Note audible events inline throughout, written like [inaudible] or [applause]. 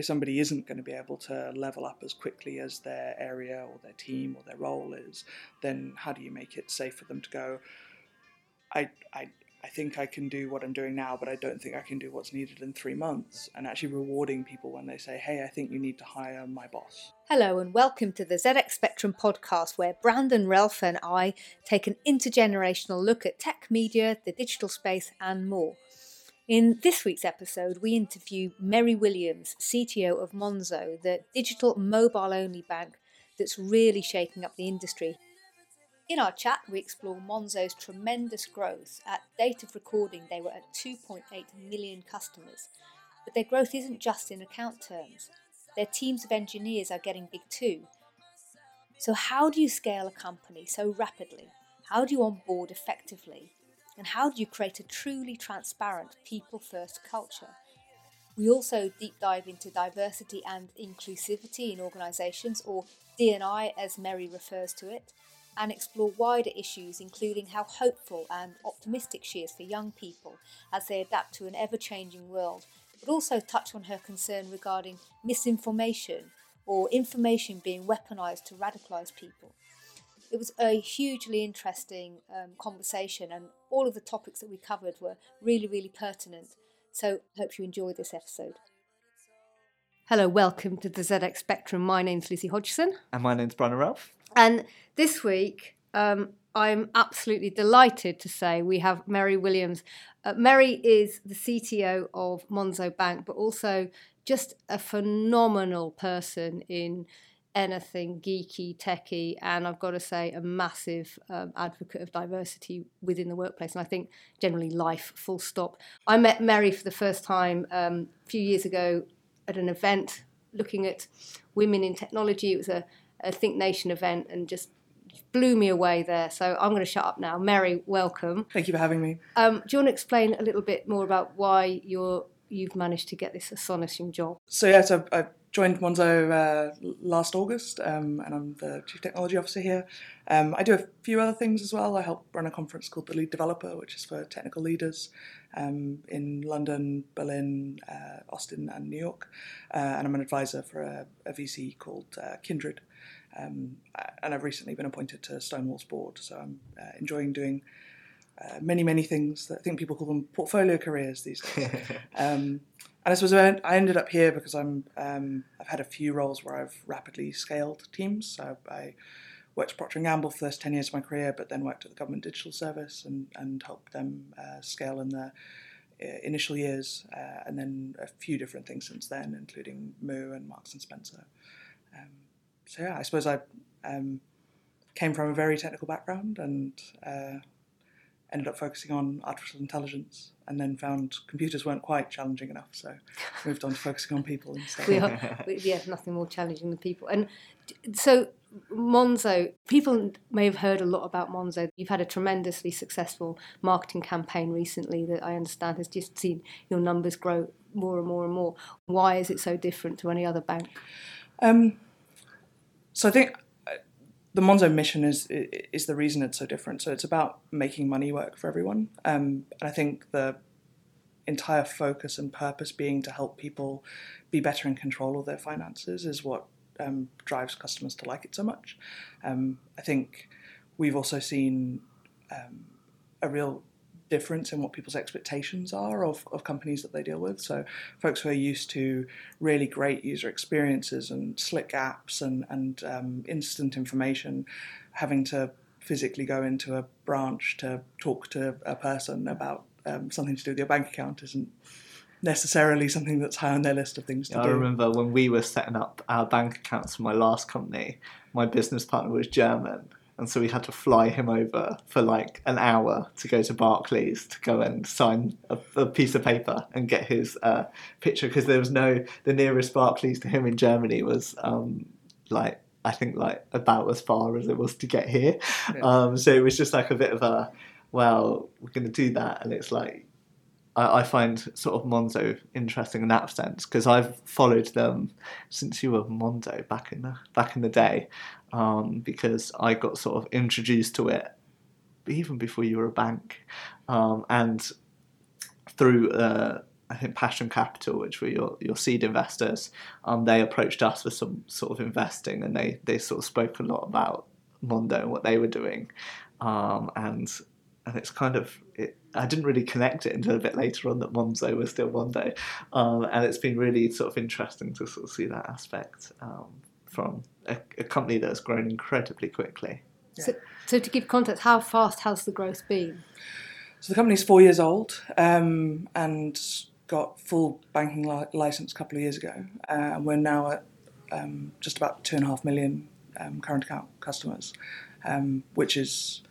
if somebody isn't going to be able to level up as quickly as their area or their team or their role is, then how do you make it safe for them to go? I, I, I think I can do what I'm doing now, but I don't think I can do what's needed in three months. And actually rewarding people when they say, hey, I think you need to hire my boss. Hello, and welcome to the ZX Spectrum podcast, where Brandon, Ralph, and I take an intergenerational look at tech media, the digital space, and more. In this week's episode, we interview Meri Williams, CTO of Monzo, the digital mobile only bank that's really shaking up the industry. In our chat, we explore Monzo's tremendous growth. At date of recording, they were at 2.8 million customers. But their growth isn't just in account terms, their teams of engineers are getting big too. So, how do you scale a company so rapidly? How do you onboard effectively? And how do you create a truly transparent, people first culture? We also deep dive into diversity and inclusivity in organisations, or D&I as Meri refers to it, and explore wider issues, including how hopeful and optimistic she is for young people as they adapt to an ever changing world, but also touch on her concern regarding misinformation or information being weaponised to radicalise people it was a hugely interesting um, conversation, and all of the topics that we covered were really, really pertinent. So, I hope you enjoy this episode. Hello, welcome to the ZX Spectrum. My name's Lizzie Hodgson. And my name's Brian Ralph. And this week, um, I'm absolutely delighted to say we have Meri Williams. Uh, Meri is the CTO of Monzo Bank, but also just a phenomenal person in anything geeky, techy, and I've got to say, a massive um, advocate of diversity within the workplace. And I think generally life, full stop. I met Meri for the first time um, a few years ago at an event looking at women in technology. It was a, a Think Nation event and just blew me away there. So I'm going to shut up now. Meri, welcome. Thank you for having me. Um, do you want to explain a little bit more about why you're you've managed to get this astonishing job? So yeah, so I joined Monzo uh, last August, um, and I'm the chief technology officer here. Um, I do a few other things as well. I help run a conference called the Lead Developer, which is for technical leaders um, in London, Berlin, uh, Austin, and New York. Uh, and I'm an advisor for a, a VC called uh, Kindred. Um, and I've recently been appointed to Stonewall's board, so I'm uh, enjoying doing. Uh, many, many things that I think people call them portfolio careers these days. [laughs] and I suppose I ended up here because I'm um, I've had a few roles where I've rapidly scaled teams. So I worked at Procter and Gamble for the first ten years of my career, but then worked at the government digital service and and helped them uh, scale in the uh, initial years, uh, and then a few different things since then, including Moo and Marks and Spencer. Um, so yeah, I suppose I um, came from a very technical background and uh, ended up focusing on artificial intelligence and then found computers weren't quite challenging enough so [laughs] moved on to focusing on people instead. We are, we, yeah nothing more challenging than people. And so monzo people may have heard a lot about monzo. You've had a tremendously successful marketing campaign recently that i understand has just seen your numbers grow more and more and more. Why is it so different to any other bank? Um, so i think the Monzo mission is is the reason it's so different. So it's about making money work for everyone, um, and I think the entire focus and purpose being to help people be better in control of their finances is what um, drives customers to like it so much. Um, I think we've also seen um, a real difference in what people's expectations are of, of companies that they deal with. So, folks who are used to really great user experiences and slick apps and, and um, instant information, having to physically go into a branch to talk to a person about um, something to do with your bank account isn't necessarily something that's high on their list of things to yeah, do. I remember when we were setting up our bank accounts for my last company, my business partner was German and so we had to fly him over for like an hour to go to Barclays to go and sign a, a piece of paper and get his uh, picture because there was no the nearest Barclays to him in Germany was um, like I think like about as far as it was to get here. Yeah. Um, so it was just like a bit of a well, we're going to do that, and it's like I, I find sort of Monzo interesting in that sense because I've followed them since you were Monzo back in the back in the day, um, because I got sort of introduced to it even before you were a bank, um, and through uh, I think Passion Capital, which were your, your seed investors, um, they approached us for some sort of investing, and they they sort of spoke a lot about Mondo and what they were doing, um, and and it's kind of it, I didn't really connect it until a bit later on that Monzo was still Mondo, um, and it's been really sort of interesting to sort of see that aspect um, from a, a company that has grown incredibly quickly. So, so to give context, how fast has the growth been? So the company's four years old um, and got full banking li- license a couple of years ago. Uh, and we're now at um, just about two and a half million um, current account customers, um, which is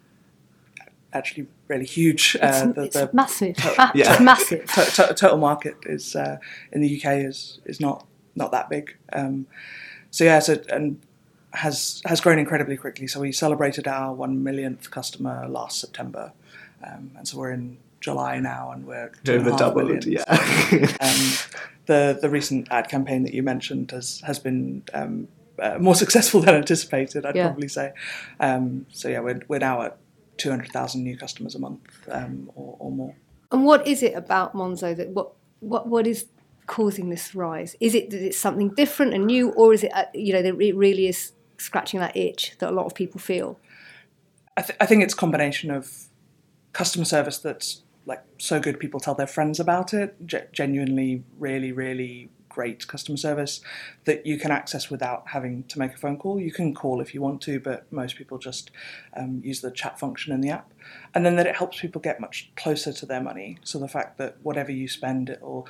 actually really huge. It's, Uh, the- it's the massive. Yeah. It's massive. to- to- total market is uh, in the UK is is not not that big. Um, so yeah, so and has has grown incredibly quickly. So we celebrated our one millionth customer last September, um, and so we're in July now, and we're two and a Over doubled, million. yeah. [laughs] Um, the the recent ad campaign that you mentioned has has been um, uh, more successful [laughs] than anticipated. I'd Yeah. probably say. Um, so yeah, we're we're now at two hundred thousand new customers a month um, or, or more. And what is it about Monzo that what what what is causing this rise? Is it that it's something different and new, or is it uh, you know it really is scratching that itch that a lot of people feel? I, th- I think it's a combination of customer service that's like so good people tell their friends about it ge- genuinely really really great customer service that you can access without having to make a phone call you can call if you want to but most people just um, use the chat function in the app and then that it helps people get much closer to their money so the fact that whatever you spend it'll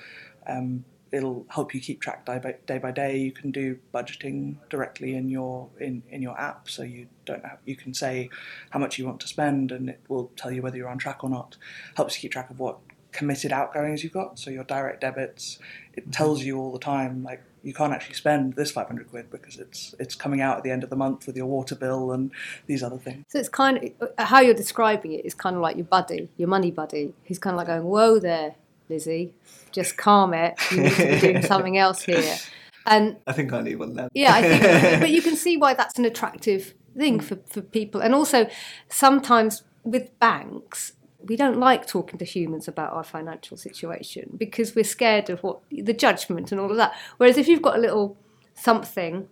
um, it'll help you keep track day by, day by day. You can do budgeting directly in your in, in your app, so you don't have, you can say how much you want to spend, and it will tell you whether you're on track or not. Helps you keep track of what committed outgoings you've got. So your direct debits, it tells you all the time like you can't actually spend this 500 quid because it's it's coming out at the end of the month with your water bill and these other things. So it's kind of how you're describing it is kind of like your buddy, your money buddy. He's kind of like going, "Whoa there, Lizzie, just calm it. You need to be doing [laughs] something else here." And I think I need one then. yeah, I think, but you can [laughs] see why that's an attractive thing for, for people. And also, sometimes with banks, we don't like talking to humans about our financial situation because we're scared of what the judgment and all of that. Whereas if you've got a little something,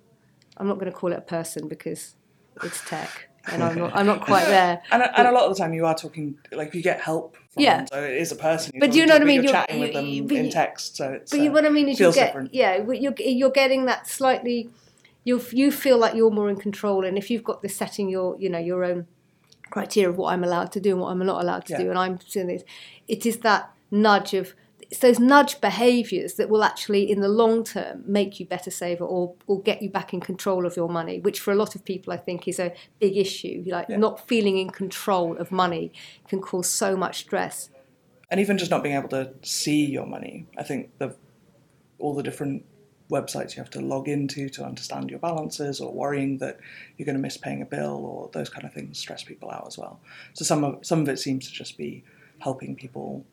I'm not going to call it a person because it's tech, and I'm not, I'm not [laughs] quite there. And, and a lot of the time you are talking like you get help. From Yeah. them, so it is a person. But you know what I mean? You're, You're- chatting with them you- in text, so it's. But you, uh, what I mean is, you get different. yeah you're you're getting that slightly. You you feel like you're more in control, and if you've got this setting your you know your own criteria of what I'm allowed to do and what I'm not allowed to Yeah. do, and I'm doing this, it is that nudge of it's those nudge behaviours that will actually, in the long term, make you better saver or or get you back in control of your money, which for a lot of people I think is a big issue. Like Yeah. not feeling in control of money can cause so much stress. and even just not being able to see your money. I think the all the different websites you have to log into to understand your balances, or worrying that you're going to miss paying a bill, or those kind of things stress people out as well. So some of some of it seems to just be helping people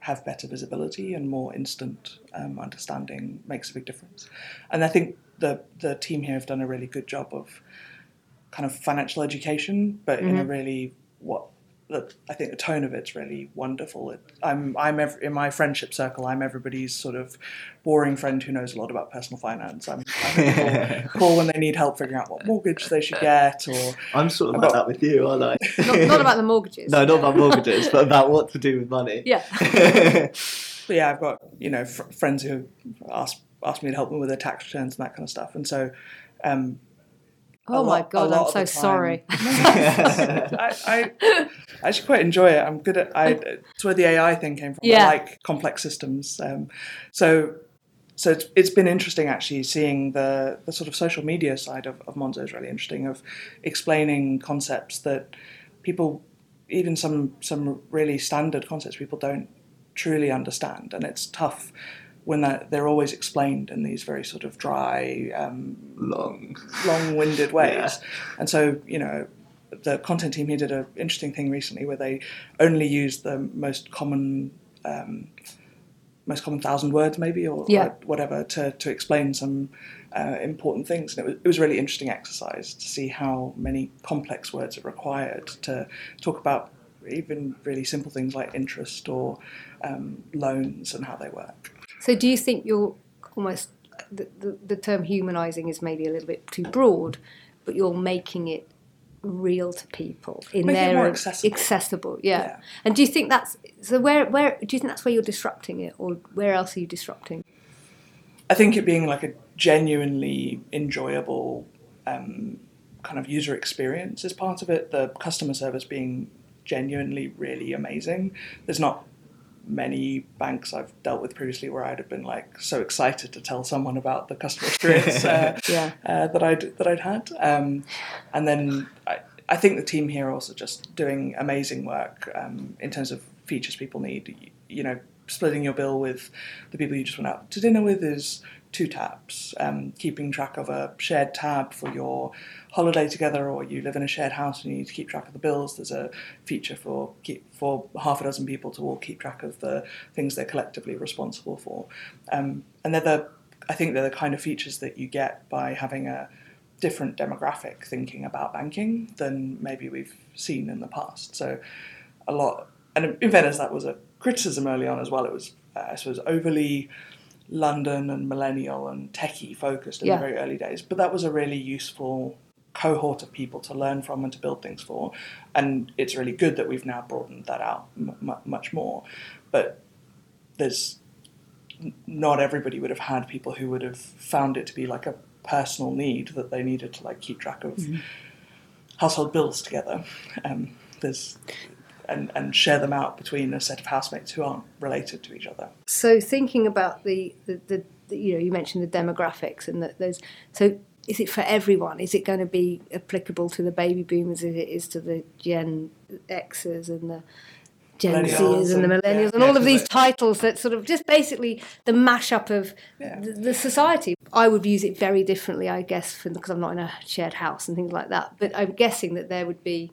have better visibility and more instant um, understanding makes a big difference. And I think the the team here have done a really good job of kind of financial education, but in a really what the, I think the tone of it's really wonderful. It, I'm I'm ev- in my friendship circle. I'm everybody's sort of boring friend who knows a lot about personal finance. I'm, I'm call, [laughs] call when they need help figuring out what mortgage they should get, or I'm sort of I've like that with you, aren't I? Not, not about the mortgages. [laughs] no, not about mortgages, but about what to do with money. Yeah. [laughs] but yeah, I've got you know fr- friends who ask ask me to help them with their tax returns and that kind of stuff, and so. Um, Oh my lot- god, I'm so sorry. [laughs] I, I, I actually quite enjoy it. I'm good at. I, it's where the AI thing came from. Yeah. I like complex systems. Um, so, so it's, it's been interesting actually seeing the the sort of social media side of, of Monzo is really interesting of explaining concepts that people, even some some really standard concepts, people don't truly understand, and it's tough when that they're always explained in these very sort of dry. Um, Long. long-winded ways. Yeah. And so, you know, the content team here did an interesting thing recently where they only used the most common, um, most common thousand words, maybe, or, Yeah. or whatever, to, to explain some uh, important things. And it was, it was a really interesting exercise to see how many complex words are required to talk about even really simple things like interest or um, loans and how they work. So, do you think you're almost the, the, the term humanizing is maybe a little bit too broad, but you're making it real to people in Make their accessible. accessible, yeah. Yeah. And do you think that's so? Where where do you think that's where you're disrupting it, or where else are you disrupting? I think it being like a genuinely enjoyable um, kind of user experience is part of it. The customer service being genuinely really amazing. There's not many banks I've dealt with previously where I'd have been like so excited to tell someone about the customer experience [laughs] uh, Yeah. uh, that I'd that I'd had. Um, and then I, I think the team here are also just doing amazing work um, in terms of features people need. You, you know, splitting your bill with the people you just went out to dinner with is two taps. Um, keeping track of a shared tab for your holiday together, or you live in a shared house and you need to keep track of the bills. There's a feature for keep, for half a dozen people to all keep track of the things they're collectively responsible for. Um, and they're the I think they're the kind of features that you get by having a different demographic thinking about banking than maybe we've seen in the past. So a lot, and in fairness, that was a criticism early on as well. It was, uh, I suppose, overly London and millennial and techie focused in Yeah. the very early days. But that was a really useful cohort of people to learn from and to build things for. And it's really good that we've now broadened that out m- much more. But there's not everybody would have had people who would have found it to be like a personal need that they needed to like keep track of household bills together. Um, there's and, and share them out between a set of housemates who aren't related to each other. So thinking about the, the, the, the you know you mentioned the demographics and that there's so is it for everyone? Is it going to be applicable to the baby boomers as it is to the Gen Xers and the Gen Zers and the millennials yeah. and all Yeah, of these titles that sort of just basically the mashup of Yeah. the, the society. I would use it very differently, I guess, for, because I'm not in a shared house and things like that. But I'm guessing that there would be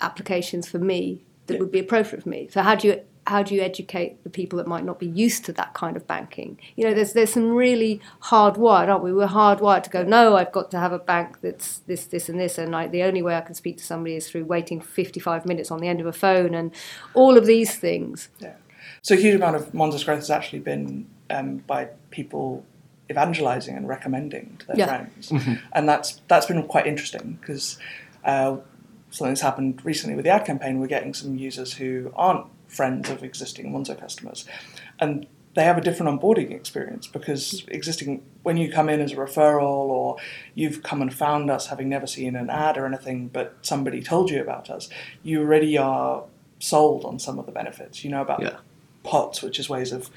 applications for me that Yeah. would be appropriate for me. So how do you how do you educate the people that might not be used to that kind of banking? You know, there's there's some really hardwired, aren't we? We're hardwired to go, no, I've got to have a bank that's this, this, and this, and I, the only way I can speak to somebody is through waiting 55 minutes on the end of a phone, and all of these things. Yeah. So a huge amount of Monzo's growth has actually been um, by people evangelizing and recommending to their Yeah. friends, and that's that's been quite interesting because uh, something's happened recently with the ad campaign. We're getting some users who aren't friends of existing Monzo customers, and they have a different onboarding experience because existing when you come in as a referral or you've come and found us having never seen an ad or anything but somebody told you about us you already are sold on some of the benefits you know about Yeah. pots which is ways of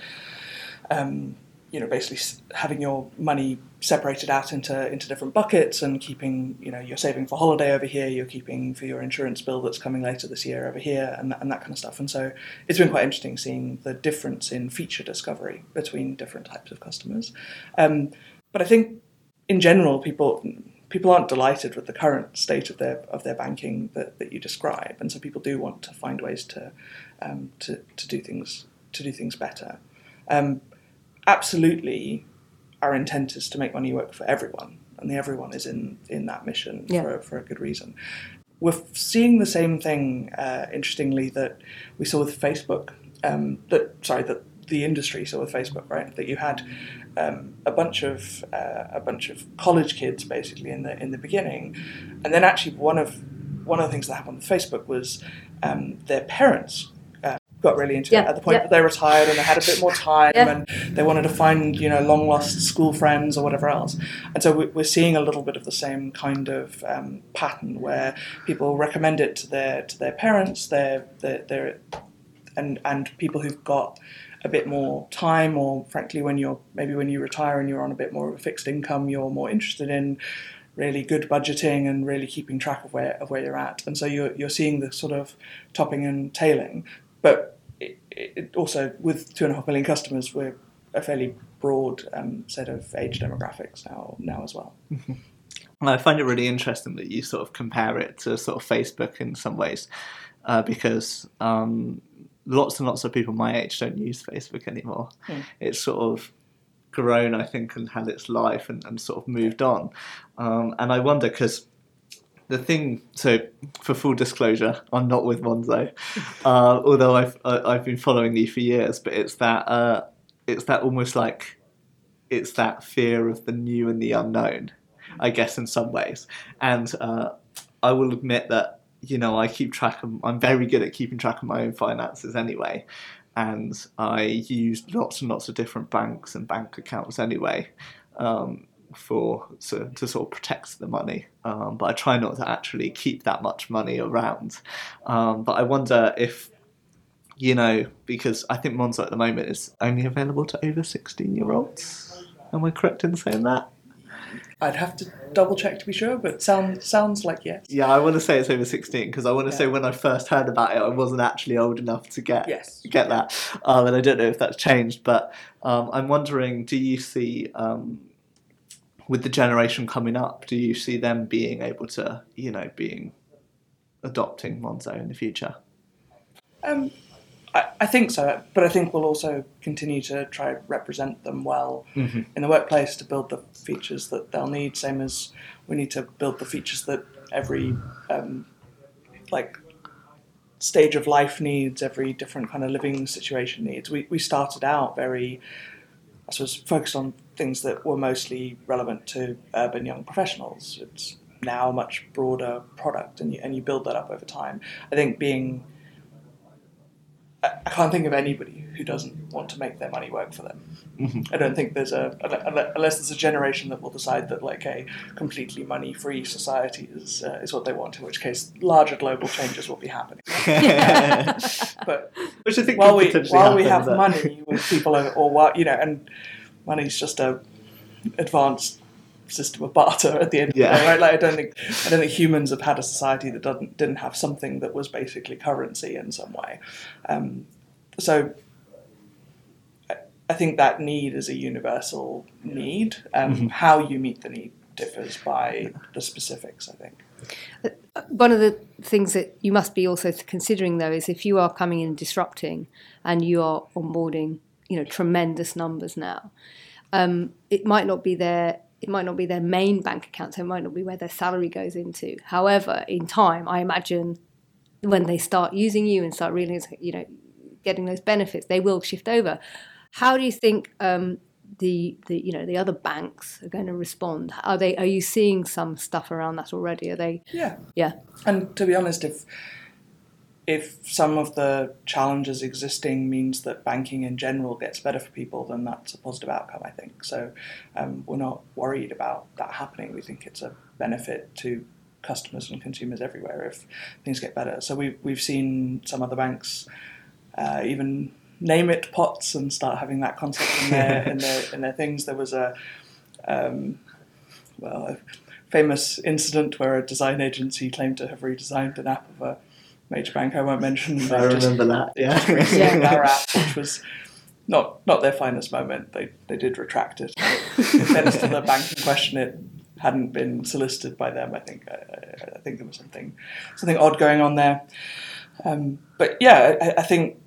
um, you know basically having your money separated out into into different buckets and keeping you know you're saving for holiday over here you're keeping for your insurance bill that's coming later this year over here and, that- and that kind of stuff. And so it's been quite interesting seeing the difference in feature discovery between different types of customers. Um, but I think in general people people aren't delighted with the current state of their of their banking that, that you describe. And so people do want to find ways to um, to, to do things to do things better. Um, absolutely our intent is to make money work for everyone, and the everyone is in in that mission Yeah. for for a good reason. We're seeing the same thing, uh, interestingly, that we saw with Facebook. Um, that sorry, that the industry saw with Facebook, right? That you had um, a bunch of uh, a bunch of college kids basically in the in the beginning, and then actually one of one of the things that happened with Facebook was um, their parents got really into Yeah, it at the point yeah. that they retired and they had a bit more time Yeah. and they wanted to find you know long lost school friends or whatever else and so we- we're seeing a little bit of the same kind of um, pattern where people recommend it to their to their parents their their, their and and people who've got a bit more time or frankly when you're maybe when you retire and you're on a bit more of a fixed income you're more interested in really good budgeting and really keeping track of where of where you're at and so you're you're seeing the sort of topping and tailing but it, it also with two and a half million customers we're a fairly broad um, set of age demographics now now as well [laughs] I find it really interesting that you sort of compare it to sort of Facebook in some ways, uh, because um, lots and lots of people my age don't use Facebook anymore. Hmm. It's sort of grown, I think, and had its life and, and sort of moved on. Um, and I wonder because the thing. So, for full disclosure, I'm not with Monzo, uh, although I've I've been following you for years. But it's that uh, it's that almost like it's that fear of the new and the unknown, I guess, in some ways. And uh, I will admit that you know I keep track of. I'm very good at keeping track of my own finances anyway, and I use lots and lots of different banks and bank accounts anyway. Um, for so, to sort of protect the money, um, but I try not to actually keep that much money around. Um, but I wonder if you know, because I think Monzo at the moment is only available to over 16 year olds. Am I correct in saying that? I'd have to double check to be sure, but sounds sounds like yes. Yeah, I want to say it's over 16 because I want to Yeah. say when I first heard about it, I wasn't actually old enough to get Yes. get that. Um, and I don't know if that's changed, but um, I'm wondering do you see, um, with the generation coming up, do you see them being able to, you know, being adopting Monzo in the future? Um, I, I think so, but I think we'll also continue to try to represent them well Mhm. in the workplace to build the features that they'll need. Same as we need to build the features that every um, like stage of life needs, every different kind of living situation needs. We we started out very, I suppose, focused on things that were mostly relevant to urban young professionals. It's now a much broader product, and you, and you build that up over time. I think being I can't think of anybody who doesn't want to make their money work for them. Mhm. I don't think there's a unless there's a generation that will decide that like a completely money-free society is uh, is what they want. In which case, larger global changes will be happening. [laughs] But Which I think while we while we have but- money, with people are, or what you know, and money's just a advanced system of barter at the end of the day, right? Like I don't think I don't think humans have had a society that doesn't didn't have something that was basically currency in some way. Um, so I- I think that need is a universal need. Um, Mm-hmm. How you meet the need differs by the specifics. I think. One of the things that you must be also considering, though, is if you are coming in and disrupting and you are onboarding, you know, tremendous numbers now, um, it might not be their it might not be their main bank account, so it might not be where their salary goes into. However, in time, I imagine when they start using you and start really, you know, getting those benefits, they will shift over. How do you think um, the the you know the other banks are going to respond? Are they are you seeing some stuff around that already? Are they Yeah. yeah And to be honest, if if some of the challenges existing means that banking in general gets better for people, then that's a positive outcome, I think. So um, we're not worried about that happening. We think it's a benefit to customers and consumers everywhere if things get better. So we've, we've seen some other banks uh, even name it pots and start having that concept in their, [laughs] in their, in their things. There was a, um, well, a famous incident where a design agency claimed to have redesigned an app of a major bank I won't mention. I remember that. [laughs] Yeah. app, which was not not their finest moment. They they did retract it. Thanks to the bank in question, it hadn't been solicited by them. I think I, I- think there was something something odd going on there. Um, but yeah, I, I think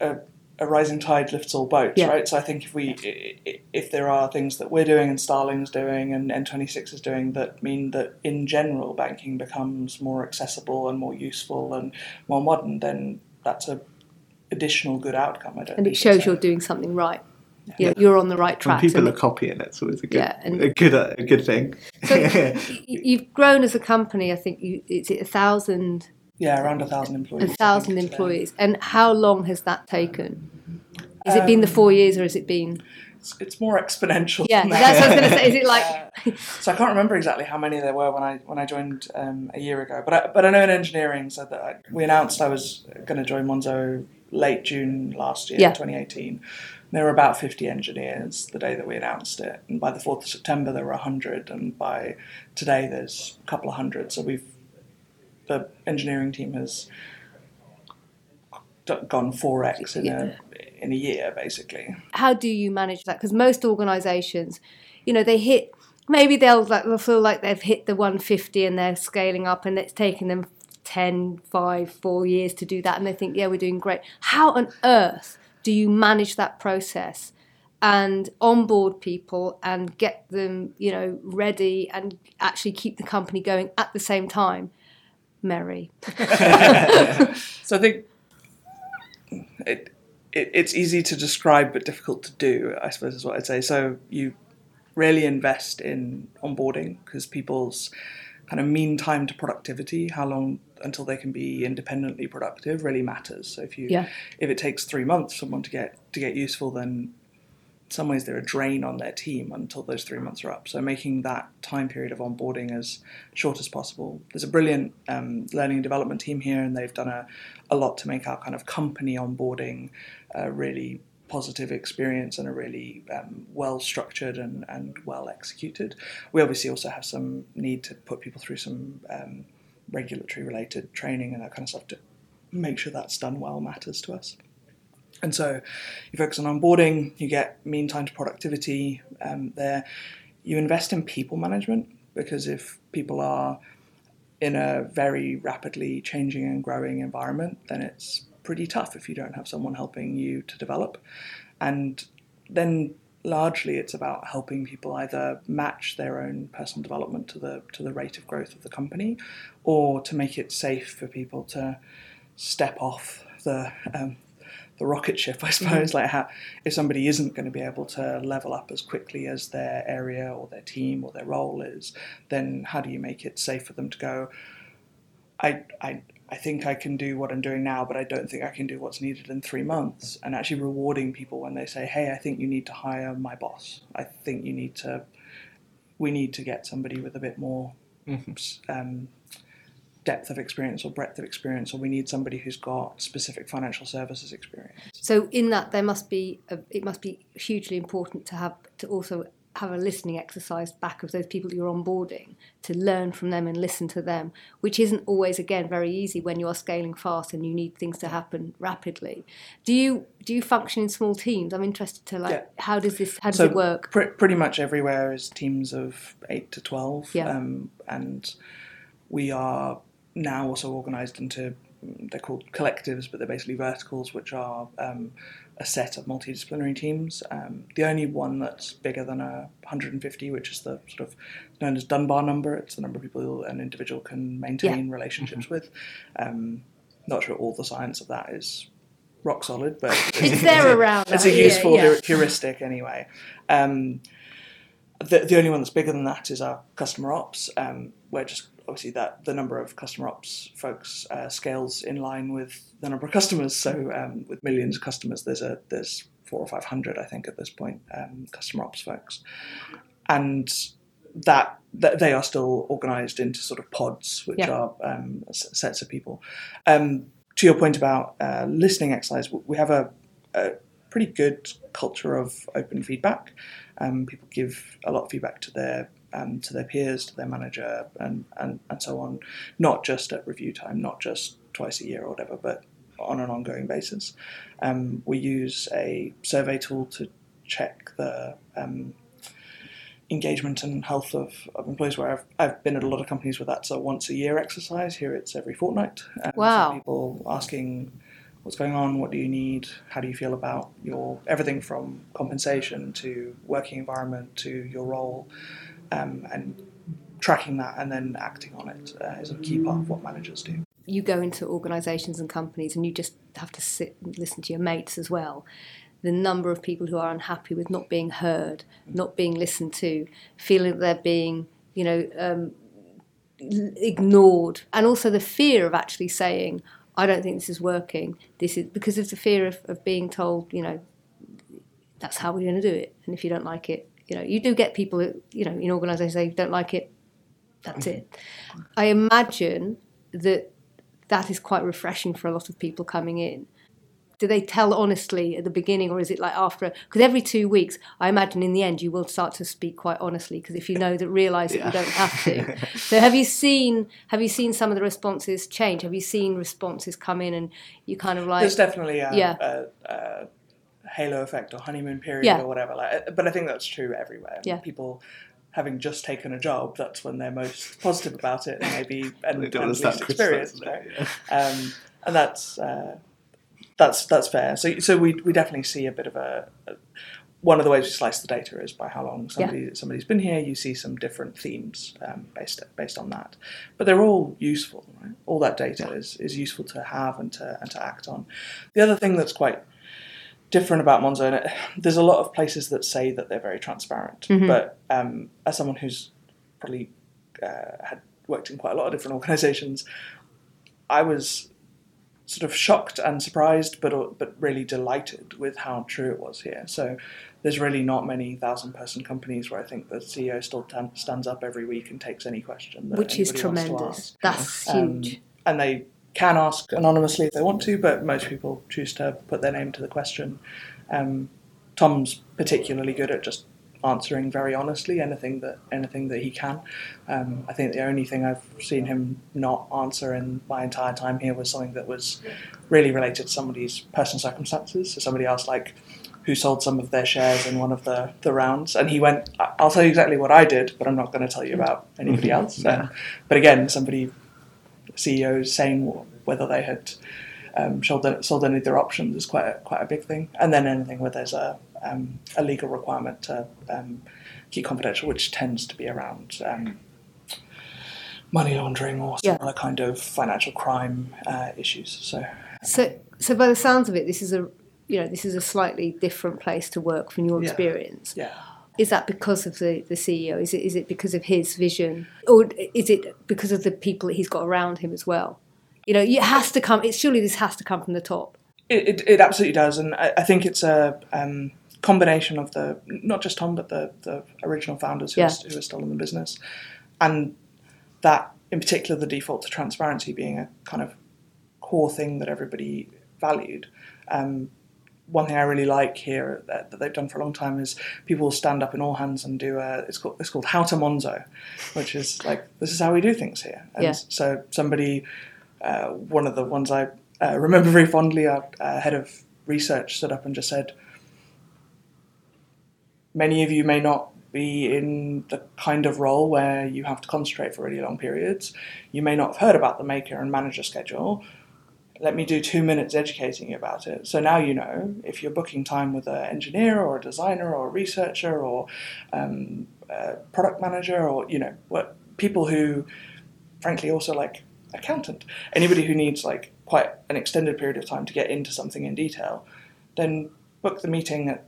a, a rising tide lifts all boats, Yeah. right? So I think if we i- i- if there are things that we're doing and Starling's doing and N26 is doing that mean that in general banking becomes more accessible and more useful and more modern, then that's a additional good outcome. I don't. and it think shows you're doing something right. You know, you're on the right When track. people and are copying it, it's always a good, Yeah, and- a good, a good thing. so [laughs] you've grown as a company. I think you, it's a thousand yeah around a thousand employees. a thousand employees. And how long has that taken? Has it been the Um, four years, or has it been? It's, it's more exponential. Yeah, that. that's what I was going to say. Is it like? Uh, [laughs] so I can't remember exactly how many there were when I when I joined um, a year ago, but I, but I know in engineering, so that I, we announced I was going to join Monzo late June last year, Yeah. 2018. There were about 50 engineers the day that we announced it, and by the 4th of September there were 100, and by today there's a couple of hundred. So we've the engineering team has gone 4x in a in a year basically. how do you manage that? Because most organisations, you know, they hit maybe they'll like they'll feel like they've hit the 150 and they're scaling up, and it's taken them 10, 5, 4 years to do that, and they think, yeah, we're doing great. How on earth do you manage that process and onboard people and get them, you know, ready and actually keep the company going at the same time. Meri. [laughs] so I think it, it, it's easy to describe but difficult to do, I suppose is what I'd say. So you really invest in onboarding because people's kind of mean time to productivity, how long until they can be independently productive, really matters. So if you Yeah. if it takes three months for someone to get to get useful, then in some ways they're a drain on their team until those three months are up. So making that time period of onboarding as short as possible. There's a brilliant um, learning and development team here, and they've done a, a lot to make our kind of company onboarding a really positive experience and a really um, well structured and, and well executed. We obviously also have some need to put people through some um, regulatory related training and that kind of stuff to make sure that's done well matters to us. And so you focus on onboarding, you get mean time to productivity um, there. You invest in people management because if people are in a very rapidly changing and growing environment, then it's pretty tough if you don't have someone helping you to develop. And then largely it's about helping people either match their own personal development to the to the rate of growth of the company or to make it safe for people to step off the um, the rocket ship, I [laughs] suppose. Like, how if somebody isn't going to be able to level up as quickly as their area or their team or their role is, then how do you make it safe for them to go? I, I, I think I can do what I'm doing now, but I don't think I can do what's needed in three months. And actually rewarding people when they say, "Hey, I think you need to hire my boss. I think you need to. We need to get somebody with a bit more um, depth of experience or breadth of experience, or we need somebody who's got specific financial services experience." So in that there must be a, it must be hugely important to have to also have a listening exercise back of those people you're onboarding to learn from them and listen to them, which isn't always again very easy when you are scaling fast and you need things to happen rapidly. Do you do you function in small teams? I'm interested to like Yeah. how does this how does so it work? Pre- pretty much everywhere is teams of eight to twelve, Yeah. um, and we are now also organised into they're called collectives, but they're basically verticals, which are um, a set of multidisciplinary teams. Um, the only one that's bigger than a 150, which is the sort of known as Dunbar number, it's the number of people an individual can maintain relationships with. Um, not sure all the science of that is rock solid, but [laughs] It's there around. it's a useful yeah. heu- heuristic anyway. Um, the, the only one that's bigger than that is our customer ops, um, where just obviously that the number of customer ops folks uh, scales in line with the number of customers. So um, with millions of customers, there's a there's four or five hundred, I think, at this point, um, customer ops folks, and that, that they are still organised into sort of pods, which Yeah. are um, sets of people. Um, to your point about uh, listening exercise, we have a, a pretty good culture of open feedback. Um, people give a lot of feedback to their um, to their peers, to their manager, and, and, and so on, not just at review time, not just twice a year or whatever, but on an ongoing basis. Um, we use a survey tool to check the um, engagement and health of, of employees. Where I've, I've been at a lot of companies where that's a once a year exercise. Here it's every fortnight. Um, so Wow. people asking what's going on, what do you need, how do you feel about your everything from compensation to working environment to your role, um, and tracking that and then acting on it uh, is a key part of what managers do. you go into organisations and companies and you just have to sit and listen to your mates as well. The number of people who are unhappy with not being heard, not being listened to, feeling that they're being, you know, um, ignored, and also the fear of actually saying, "I don't think this is working." This is because of the fear of, of being told, you know, that's how we're going to do it, and if you don't like it, you know, you do get people, that, you know, in organisations say, "Don't like it, that's it." I imagine that that is quite refreshing for a lot of people coming in. Do they tell honestly at the beginning, or is it like after? Because every two weeks, I imagine in the end you will start to speak quite honestly. Because if you know that, realise that you don't have to. [laughs] so have you seen? Have you seen some of the responses change? Have you seen responses come in and you kind of like? There's definitely a, Yeah. a, a halo effect or honeymoon period Yeah. or whatever. Like, but I think that's true everywhere. Yeah. People having just taken a job, that's when they're most positive about it, and maybe [laughs] and, and least want to start experienced. criticising right? yeah. um, and that's uh, that's that's fair. So so we we definitely see a bit of a, a one of the ways we slice the data is by how long somebody yeah. somebody's been here. You see some different themes um, based based on that, but they're all useful. Right? All that data yeah. is, is useful to have and to and to act on. The other thing that's quite different about Monzo, and [sighs] there's a lot of places that say that they're very transparent, mm-hmm. but um, as someone who's probably uh, had worked in quite a lot of different [laughs] organisations, I was sort of shocked and surprised, but but really delighted with how true it was here. So there's really not many thousand person companies where I think the CEO still t- stands up every week and takes any question. Which is tremendous. That's um, huge. And they can ask anonymously if they want to, but most people choose to put their name to the question. Um, Tom's particularly good at just answering very honestly anything that anything that he can. Um, I think the only thing I've seen him not answer in my entire time here was something that was really related to somebody's personal circumstances. So somebody asked like who sold some of their shares in one of the, the rounds, and he went, "I'll tell you exactly what I did, but I'm not going to tell you about anybody mm-hmm. else." Yeah. Um, but again, somebody CEOs saying whether they had um, sold, sold any of their options is quite a, quite a big thing, and then anything where there's a um, a legal requirement to um, keep confidential, which tends to be around um, money laundering or yeah. similar kind of financial crime uh, issues. So, so, so by the sounds of it, this is a you know this is a slightly different place to work from your experience. Yeah. Is that because of the, the CEO? Is it is it because of his vision, or is it because of the people that he's got around him as well? You know, it has to come. It's surely this has to come from the top. It, it, it absolutely does, and I, I think it's a um, combination of the not just Tom but the the original founders who, yeah. are, who are still in the business, and that in particular the default to transparency being a kind of core thing that everybody valued. Um, one thing I really like here that, that, they've done for a long time is people stand up in all hands and do a, it's called it's called how to Monzo, which is like this is how we do things here. And yeah. so somebody, uh, one of the ones I uh, remember very fondly, our uh, head of research stood up and just said, many of you may not be in the kind of role where you have to concentrate for really long periods. You may not have heard about the maker and manager schedule. Let me do two minutes educating you about it. So now you know if you're booking time with an engineer or a designer or a researcher or um, a product manager or you know what people who, frankly, also like accountant, anybody who needs like quite an extended period of time to get into something in detail, then book the meeting at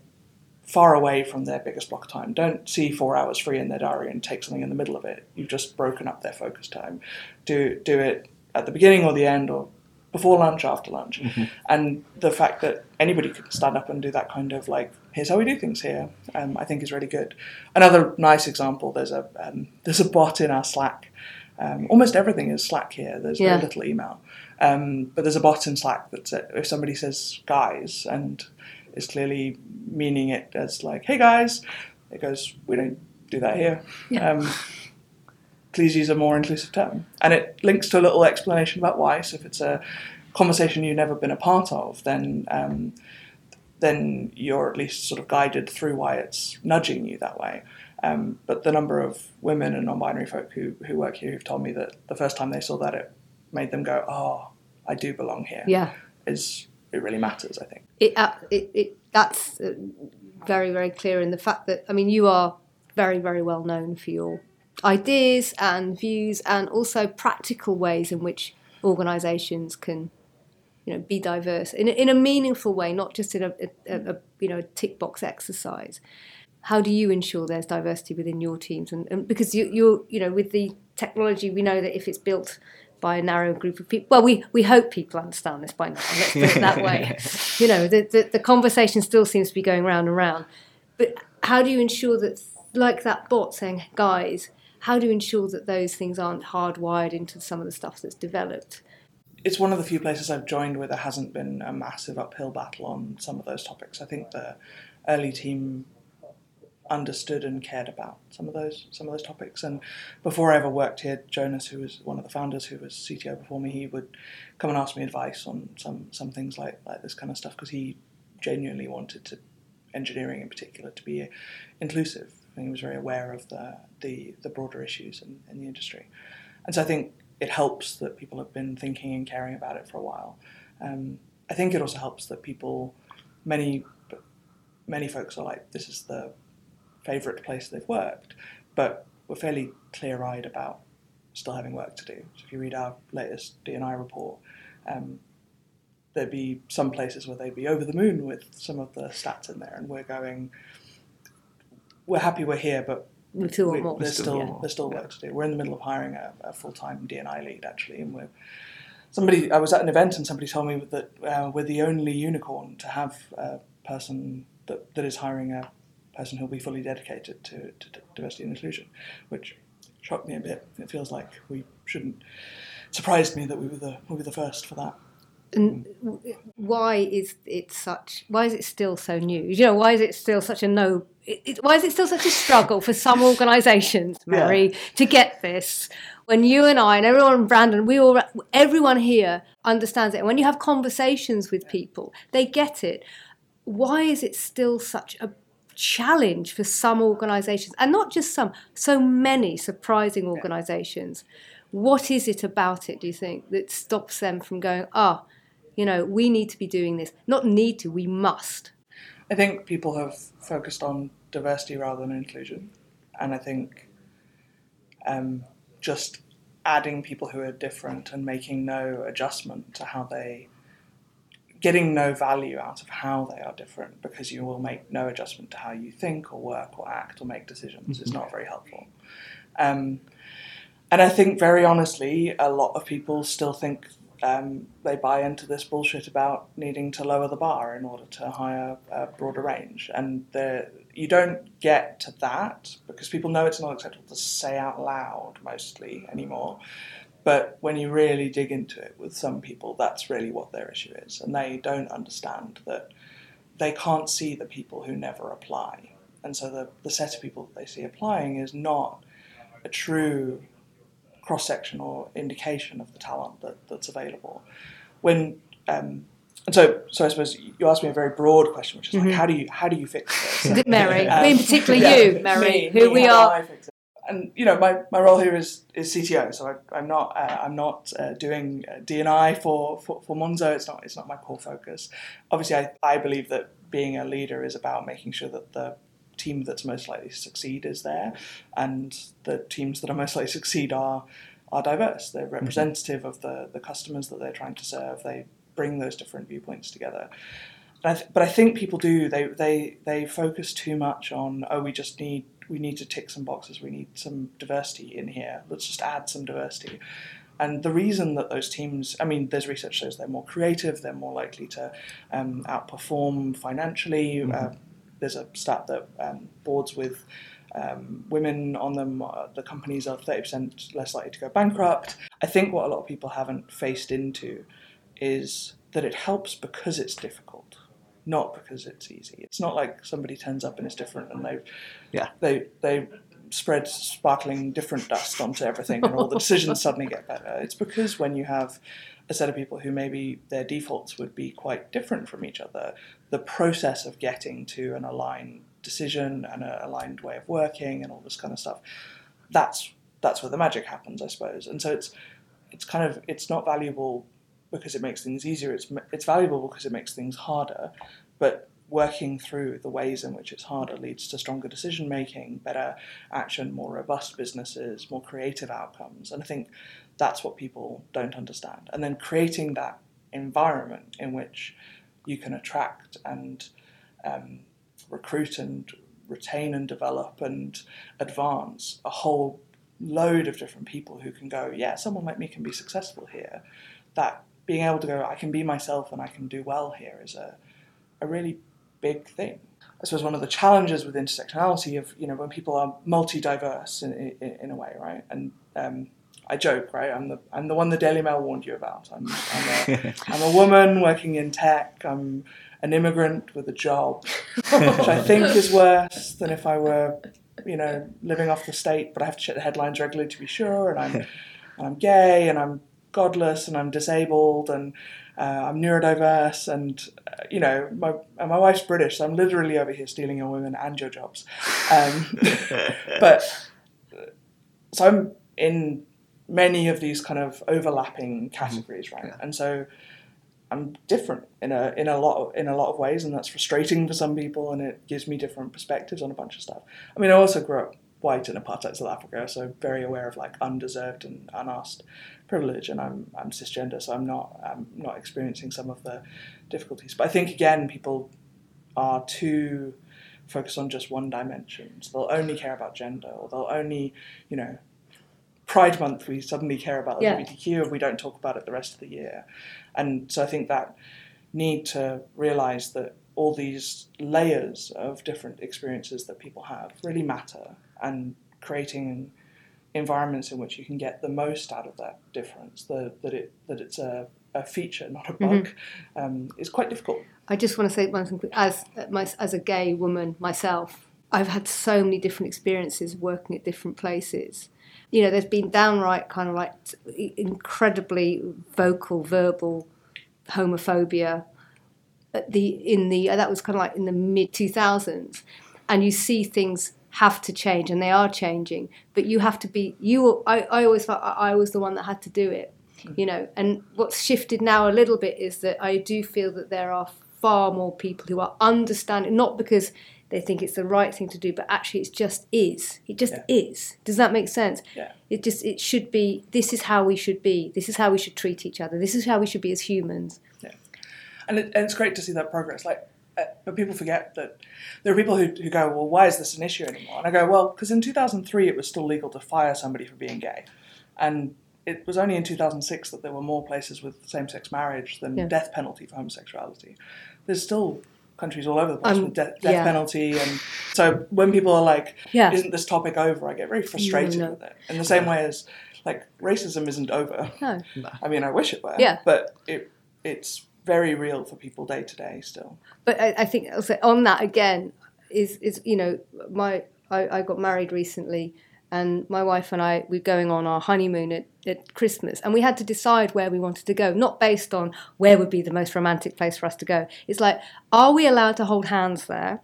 far away from their biggest block of time. Don't see four hours free in their diary and take something in the middle of it. You've just broken up their focus time. Do do it at the beginning or the end or before lunch, after lunch. Mm-hmm. And the fact that anybody can stand up and do that kind of like, here's how we do things here, um, I think is really good. Another nice example, there's a um, there's a bot in our Slack. Um, almost everything is Slack here. There's yeah. very little email, um, but there's a bot in Slack that says, if somebody says guys and is clearly meaning it as like, hey guys, it goes, we don't do that here. Yeah. Please use a more inclusive term. And it links to a little explanation about why. So if it's a conversation you've never been a part of, then um, then you're at least sort of guided through why it's nudging you that way. Um, but the number of women and non-binary folk who, who work here who've told me that the first time they saw that it made them go, oh, I do belong here. Yeah. Is it really matters. I think it, uh, it, it that's uh, very very clear in the fact that I mean you are very very well known for your ideas and views and also practical ways in which organisations can you know be diverse in a, in a meaningful way, not just in a, a, a you know tick box exercise. How do you ensure there's diversity within your teams? And, and because you, you're you know with the technology, we know that if it's built by a narrow group of people. Well, we, we hope people understand this by now. Let's put it that way. [laughs] you know, the, the, the conversation still seems to be going round and round. But how do you ensure that, like that bot saying, guys, how do you ensure that those things aren't hardwired into some of the stuff that's developed? It's one of the few places I've joined where there hasn't been a massive uphill battle on some of those topics. I think the early team understood and cared about some of those some of those topics. And before I ever worked here, Jonas, who was one of the founders, who was CTO before me, he would come and ask me advice on some some things like like this kind of stuff because he genuinely wanted to engineering in particular to be inclusive, he was very aware of the the, the broader issues in, in the industry. And so I think it helps that people have been thinking and caring about it for a while. Um, I think it also helps that people, many many folks are like, this is the favourite place they've worked, but we're fairly clear eyed about still having work to do. So if you read our latest DNI report, um, there'd be some places where they'd be over the moon with some of the stats in there, and we're going, we're happy we're here, but We still want more. there's Still more, there's still yeah. work to do. We're in the middle of hiring a, a full time DNI lead actually, and we're somebody. I was at an event and somebody told me that uh, we're the only unicorn to have a person that, that is hiring a person who'll be fully dedicated to, to diversity and inclusion, which shocked me a bit. It feels like we shouldn't. Surprised me that we were the we were the first for that. And why is it such? Why is it still so new? You know, why is it still such a no? It, why is it still such a struggle for some organisations, Meri, to get this? When you and I and everyone, Brandon, we all, everyone here understands it. And when you have conversations with people, they get it. Why is it still such a challenge for some organisations, and not just some, so many surprising organisations? What is it about it, do you think, that stops them from going, ah, you know, we need to be doing this? Not need to, we must. I think people have focused on diversity rather than inclusion, and I think um, just adding people who are different and making no adjustment to how they, getting no value out of how they are different because you will make no adjustment to how you think or work or act or make decisions is not very helpful. Um, and I think, very honestly, a lot of people still think um, they buy into this bullshit about needing to lower the bar in order to hire a broader range. And you don't get to that because people know it's not acceptable to say out loud mostly anymore. But when you really dig into it with some people, that's really what their issue is. And they don't understand that they can't see the people who never apply. And so the, the set of people that they see applying is not a true cross section or indication of the talent that, that's available. When um, and so, so I suppose you asked me a very broad question, which is like, how do you how do you fix this? [laughs] Meri, Um, in particular yeah, you, Meri, me, who me, we how do are. I fix it? And you know, my, my role here is, is CTO, so I, I'm not uh, I'm not uh, doing uh, D&I for, for for Monzo. It's not it's not my core focus. Obviously, I, I believe that being a leader is about making sure that the team that's most likely to succeed is there, and the teams that are most likely to succeed are are diverse. They're representative of the the customers that they're trying to serve. They bring those different viewpoints together. I th- but I think people do they, they they focus too much on oh we just need we need to tick some boxes we need some diversity in here let's just add some diversity and the reason that those teams I mean there's research shows they're more creative they're more likely to um, outperform financially uh, there's a stat that um, boards with um, women on them, uh, the companies are 30% less likely to go bankrupt. I think what a lot of people haven't faced into is that it helps because it's difficult, not because it's easy. It's not like somebody turns up and it's different and they Yeah. they they spread sparkling different dust onto everything and all the decisions [laughs] suddenly get better. It's because when you have a set of people who maybe their defaults would be quite different from each other, the process of getting to an aligned decision and an aligned way of working and all this kind of stuff, that's that's where the magic happens, I suppose. And so it's it's kind of it's not valuable because it makes things easier. It's it's valuable because it makes things harder, but working through the ways in which it's harder leads to stronger decision making, better action, more robust businesses, more creative outcomes. And I think that's what people don't understand. And then creating that environment in which you can attract and um, recruit and retain and develop and advance a whole load of different people who can go, yeah, someone like me can be successful here. That being able to go, I can be myself and I can do well here is a, a really big thing. I suppose one of the challenges with intersectionality of you know when people are multi-diverse in, in, in a way, right? And um, I joke, right? I'm the I'm the one the Daily Mail warned you about. I'm I'm a, [laughs] I'm a woman working in tech. I'm an immigrant with a job, which I think is worse than if I were, you know, living off the state. But I have to check the headlines regularly to be sure. And I'm and [laughs] I'm gay and I'm godless and I'm disabled and uh, I'm neurodiverse and uh, you know my and my wife's British, so I'm literally over here stealing your women and your jobs. Um, [laughs] but so I'm in many of these kind of overlapping mm-hmm. categories, right? Yeah. And so I'm different in a in a lot of, in a lot of ways, and that's frustrating for some people, and it gives me different perspectives on a bunch of stuff. I mean, I also grew up white in apartheid South Africa, so very aware of like undeserved and unasked privilege, and I'm I'm cisgender, so I'm not I'm not experiencing some of the difficulties. But I think again, people are too focused on just one dimension. So they'll only care about gender, or they'll only, you know, Pride Month, we suddenly care about Yeah. LGBTQ and we don't talk about it the rest of the year. And so I think that need to realize that all these layers of different experiences that people have really matter and creating environments in which you can get the most out of that difference, the, that it that it's a, a feature, not a bug, um, is quite difficult. I just want to say one thing. As my, as a gay woman myself, I've had so many different experiences working at different places. You know, there's been downright kind of like incredibly vocal, verbal homophobia at the in the that was kind of like in the mid 2000s, and you see things have to change and they are changing. But you have to be you. I, I always felt I I was the one that had to do it hmm. you know and what's shifted now a little bit is that i do feel that there are far more people who are understanding not because they think it's the right thing to do but actually it just is it just Yeah. is does that make sense Yeah. it just it should be this is how we should be this is how we should treat each other this is how we should be as humans Yeah. and, it, and it's great to see that progress. Like, uh, but people forget that there are people who, who go, "Well, why is this an issue anymore?" And I go, "Well, because in 2003 it was still legal to fire somebody for being gay, and it was only in 2006 that there were more places with same-sex marriage than Yeah. death penalty for homosexuality. There's still countries all over the place Um, with de- death yeah. penalty, and so when people are like, Yeah. "Isn't this topic over?" I get very frustrated no. with it. In the same way as like racism isn't over. no I mean, I wish it were. Yeah. But it it's very real for people day to day still. but I, I think also on that again is is you know my I, I got married recently and my wife and I we're going on our honeymoon at, at Christmas and we had to decide where we wanted to go not based on where would be the most romantic place for us to go. It's like are we allowed to hold hands there?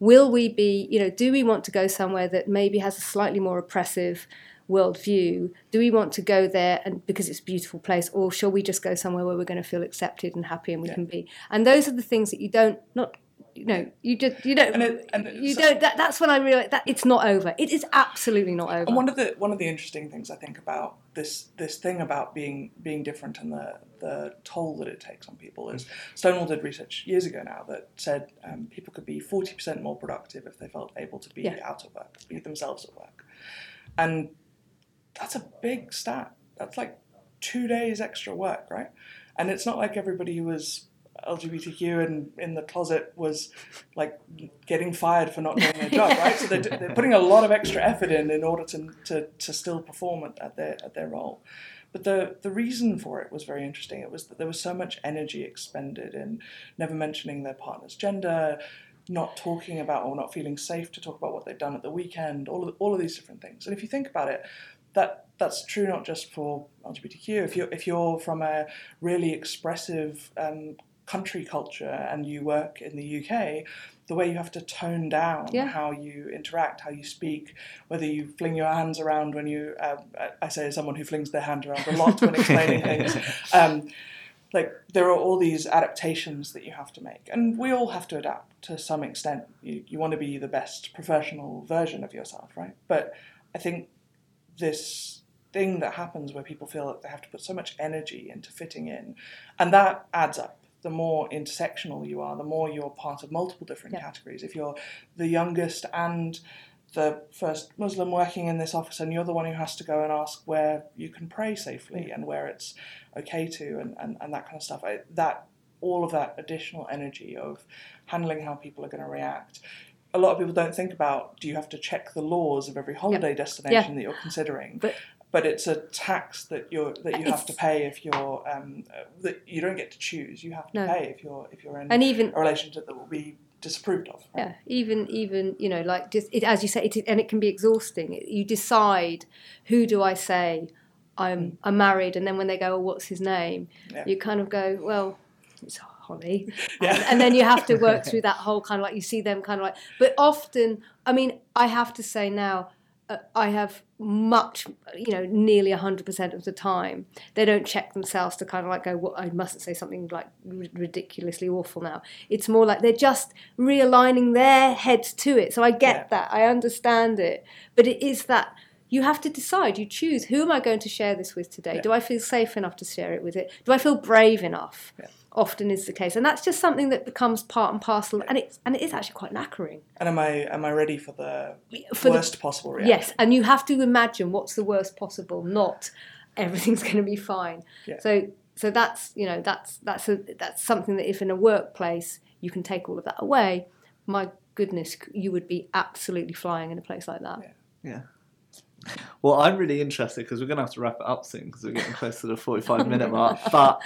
Will we be you know do we want to go somewhere that maybe has a slightly more oppressive worldview? Do we want to go there and because it's a beautiful place or shall we just go somewhere where we're going to feel accepted and happy and we Yeah. can be? And those are the things that you don't not you know you just you don't And it- and you it's- don't that, that's when i realized that it's not over it is absolutely not over And one of the one of the interesting things I think about this this thing about being being different and the the toll that it takes on people is Stonewall did research years ago now that said um, people could be forty percent more productive if they felt able to be Yeah. out at work, be themselves at work, and that's a big stat. That's like two days extra work, right? And it's not like everybody who was LGBTQ and in the closet was like getting fired for not doing their job, right? So they're, they're putting a lot of extra effort in in order to, to, to still perform at, their at their role. But the, the reason for it was very interesting. It was that there was so much energy expended in never mentioning their partner's gender, not talking about or not feeling safe to talk about what they've done at the weekend, all of, all of these different things. And if you think about it, that that's true not just for LGBTQ. If you're if you're from a really expressive um, country culture and you work in the UK, the way you have to tone down Yeah. how you interact, how you speak, whether you fling your hands around when you, uh, I say as someone who flings their hand around a lot when explaining [laughs] things. Um, like there are all these adaptations that you have to make, and we all have to adapt to some extent. You you want to be the best professional version of yourself, right? But I think this thing that happens where people feel that they have to put so much energy into fitting in, and that adds up. The more intersectional you are, the more you're part of multiple different Yeah. categories. If you're the youngest and the first Muslim working in this office, and you're the one who has to go and ask where you can pray safely and where it's okay to, and, and, and that kind of stuff. I, that all of that additional energy of handling how people are going to react. A lot of people don't think about do you have to check the laws of every holiday destination that you're considering, But- but it's a tax that you're that you have to pay if you're um, uh, that you don't get to choose. You have to No. pay if you're if you're in and even a relationship that will be disapproved of. Right? yeah even even you know like just it, as you say it, and it can be exhausting you decide who do i say i'm i'm married and then when they go oh what's his name Yeah. you kind of go well it's holly [laughs] Yeah. and, and then you have to work through that whole kind of like you see them kind of like but often i mean i have to say now I have much, you know, nearly 100% of the time, they don't check themselves to kind of like go, well, I mustn't say something like ridiculously awful now. It's more like they're just realigning their heads to it. So I get yeah. that. I understand it. But it is that you have to decide, you choose who am I going to share this with today? Yeah. Do I feel safe enough to share it with it? Do I feel brave enough? Yeah often is the case, and that's just something that becomes part and parcel, and it's and it is actually quite knackering. And am I am I ready for the for worst the, possible reaction? Yes, and you have to imagine what's the worst possible, not everything's [laughs] going to be fine. Yeah. So so that's you know that's that's a that's something that if in a workplace you can take all of that away, my goodness, you would be absolutely flying in a place like that. Yeah. yeah. Well, I'm really interested because we're going to have to wrap it up soon because we're getting close to the 45 minute mark. But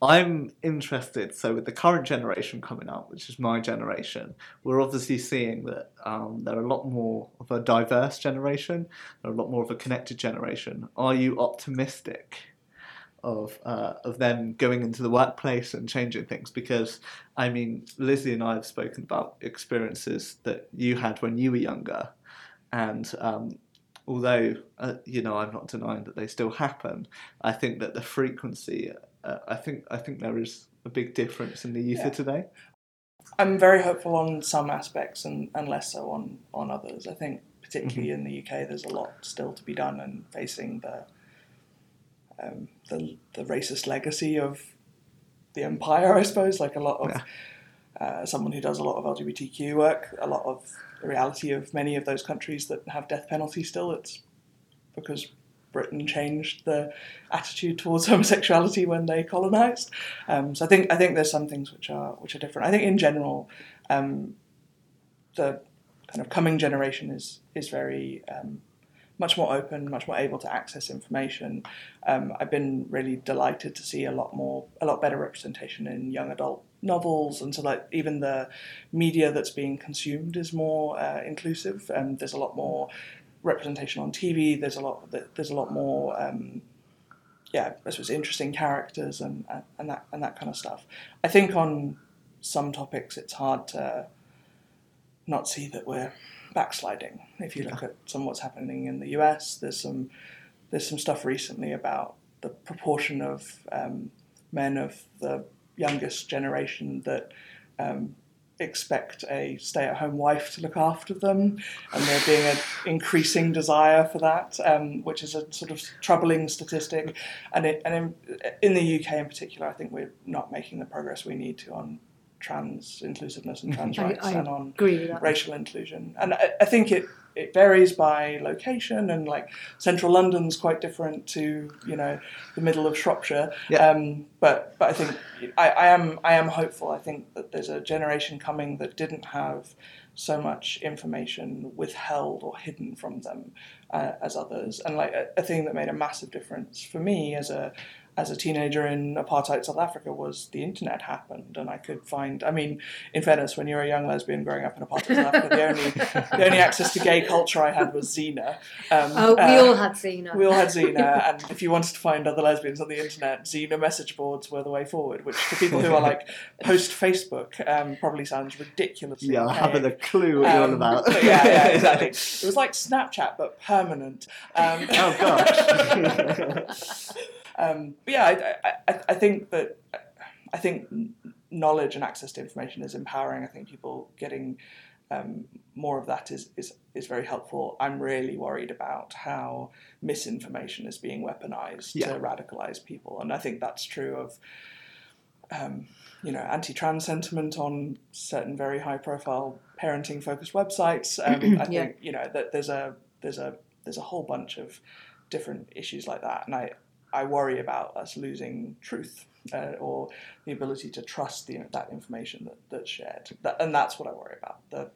I'm interested. So, with the current generation coming up, which is my generation, we're obviously seeing that um, they're a lot more of a diverse generation, they're a lot more of a connected generation. Are you optimistic of uh, of them going into the workplace and changing things? Because I mean, Lizzie and I have spoken about experiences that you had when you were younger, and um, although uh, you know I'm not denying that they still happen, I think that the frequency uh, I think I think there is a big difference in the youth yeah. of today. I'm very hopeful on some aspects and, and less so on, on others. I think particularly mm-hmm. in the UK, there's a lot still to be done and facing the um, the the racist legacy of the empire. I suppose, like a lot of yeah. uh, someone who does a lot of LGBTQ work, a lot of the reality of many of those countries that have death penalty still. It's because Britain changed the attitude towards [laughs] homosexuality when they colonised. Um, so I think I think there's some things which are which are different. I think in general, um, the kind of coming generation is is very um, much more open, much more able to access information. Um, I've been really delighted to see a lot more, a lot better representation in young adult novels, and so like even the media that's being consumed is more uh, inclusive. And there's a lot more representation on TV. There's a lot. There's a lot more. Um, yeah, I suppose interesting characters and and that and that kind of stuff. I think on some topics it's hard to not see that we're backsliding. If you look at some what's happening in the US, there's some there's some stuff recently about the proportion of um, men of the youngest generation that um, expect a stay-at-home wife to look after them, and there being an increasing desire for that, um, which is a sort of troubling statistic. And, it, and in, in, the UK in particular, I think we're not making the progress we need to on trans inclusiveness and [laughs] trans rights I, I and on racial inclusion. And I, I think it it varies by location, and like central London's quite different to you know the middle of Shropshire. Yeah. Um, but but I think I, I am I am hopeful. I think that there's a generation coming that didn't have so much information withheld or hidden from them uh, as others, and like a, a thing that made a massive difference for me as a as a teenager in apartheid South Africa was the internet happened, and I could find. I mean, in fairness, when you're a young lesbian growing up in apartheid South Africa, the only the only access to gay culture I had was Xena. Um, oh, we uh, all had Xena. We all had Xena, [laughs] and if you wanted to find other lesbians on the internet, Xena message boards were the way forward. Which to people who are like post Facebook um, probably sounds ridiculous. Yeah, I haven't a clue what um, you're on about. yeah, yeah, [laughs] exactly. It was like Snapchat but permanent. Um, oh gosh. [laughs] Um, but yeah, I, I, I think that I think knowledge and access to information is empowering. I think people getting um, more of that is, is is very helpful. I'm really worried about how misinformation is being weaponized yeah. to radicalize people, and I think that's true of um, you know anti-trans sentiment on certain very high-profile parenting-focused websites. Um, [clears throat] I yeah. think you know that there's a there's a there's a whole bunch of different issues like that, and I I worry about us losing truth uh, or the ability to trust the, that information that, that's shared. That, and that's what I worry about.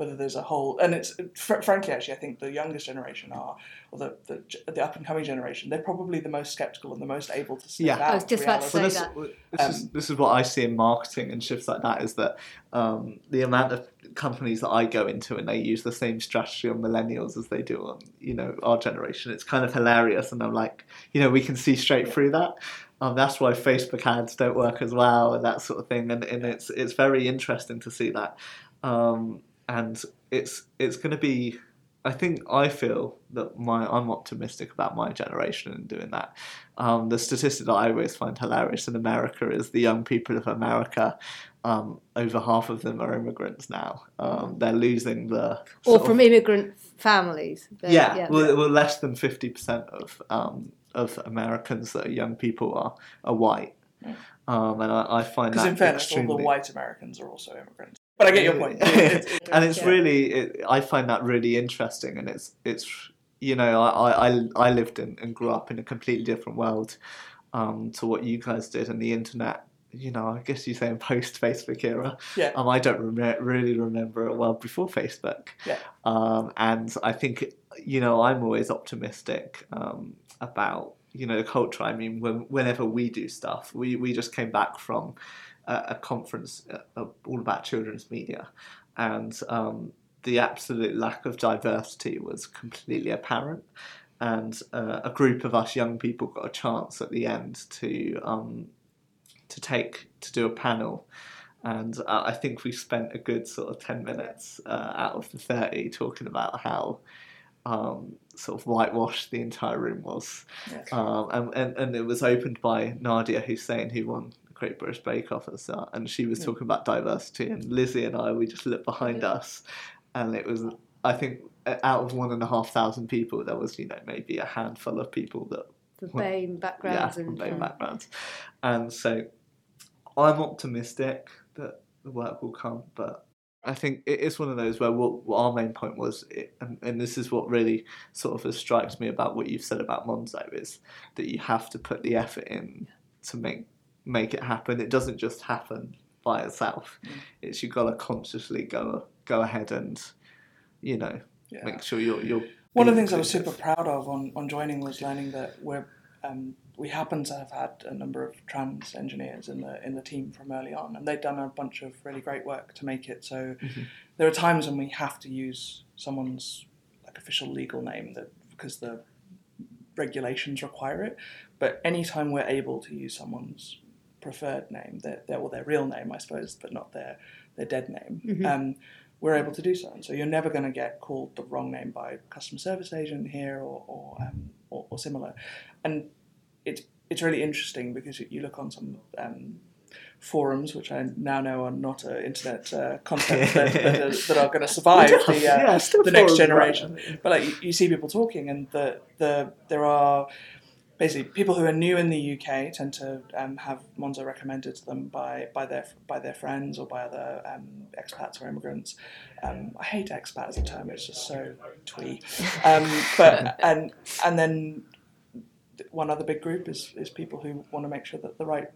Whether there's a whole, and it's fr- frankly, actually, I think the youngest generation are, or the, the, the up and coming generation, they're probably the most skeptical and the most able to see yeah. out. I was just about to say this, that. This, um, is, this is what I see in marketing and shifts like that is that um, the amount of companies that I go into and they use the same strategy on millennials as they do on, you know, our generation. It's kind of hilarious. And I'm like, you know, we can see straight through that. Um, that's why Facebook ads don't work as well and that sort of thing. And, and it's it's very interesting to see that. Um, and it's it's going to be I think I feel that my I'm optimistic about my generation and doing that. Um, the statistic that I always find hilarious in America is the young people of America. Um, over half of them are immigrants now. Um, they're losing the or from of- immigrant families. They're- yeah, Well, well, less than fifty percent of um, of Americans that are young people are are white, um, and I, I find Because that in fairness, all the white Americans are also immigrants. But I get your point. It's- it's- [laughs] and it's Yeah. really, it, I find that really interesting, and it's it's you know I I, I lived in and grew up in a completely different world um, to what you guys did, and the internet. You know, I guess you say in post Facebook era. Yeah. Um, I don't rem- really remember a world before Facebook. Yeah. Um, and I think you know I'm always optimistic um, about you know the culture. I mean, when, whenever we do stuff, we we just came back from a, a conference uh, all about children's media, and um, the absolute lack of diversity was completely apparent. And uh, a group of us young people got a chance at the end to um, to take to do a panel. And uh, I think we spent a good sort of 10 minutes uh, out of the 30 talking about how um, sort of whitewashed the entire room was. Um, and, and, and it was opened by Nadiya Hussain, who won Great British Bake Off at the start. And she was Yeah. talking about diversity. And Lizzie and I, we just looked behind us. And it was, I think, out of one and a half thousand people, there was, you know, maybe a handful of people that From BAME backgrounds yeah, and from both from- backgrounds. And so I'm optimistic that the work will come, but I think it is one of those where what, what our main point was, it, and, and this is what really sort of strikes me about what you've said about Monzo is that you have to put the effort in to make make it happen. It doesn't just happen by itself. Mm. It's you've got to consciously go go ahead and you know Yeah. make sure you're you're. One of the things I was super proud of on, on joining was learning that we're um, we happen to have had a number of trans engineers in the in the team from early on, and they've done a bunch of really great work to make it so. Mhm. There are times when we have to use someone's like official legal name that because the regulations require it, but anytime we're able to use someone's preferred name, their, their or their real name, I suppose, but not their their dead name. Mhm. Um, we're able to do so. And so you're never going to get called the wrong name by a customer service agent here or or, um, or, or similar. And it's it's really interesting because you, look on some um, forums, which I now know are not internet uh, that, that, are, [laughs] that are going to survive the, uh, Yeah, the next generation. right. But like you, you see people talking, and the the there are basically people who are new in the UK tend to um, have Monzo recommended to them by by their by their friends or by other um, expats or immigrants. Um, I hate expat as a term; it's just so twee. Um, [laughs] but and and then one other big group is is people who want to make sure that the right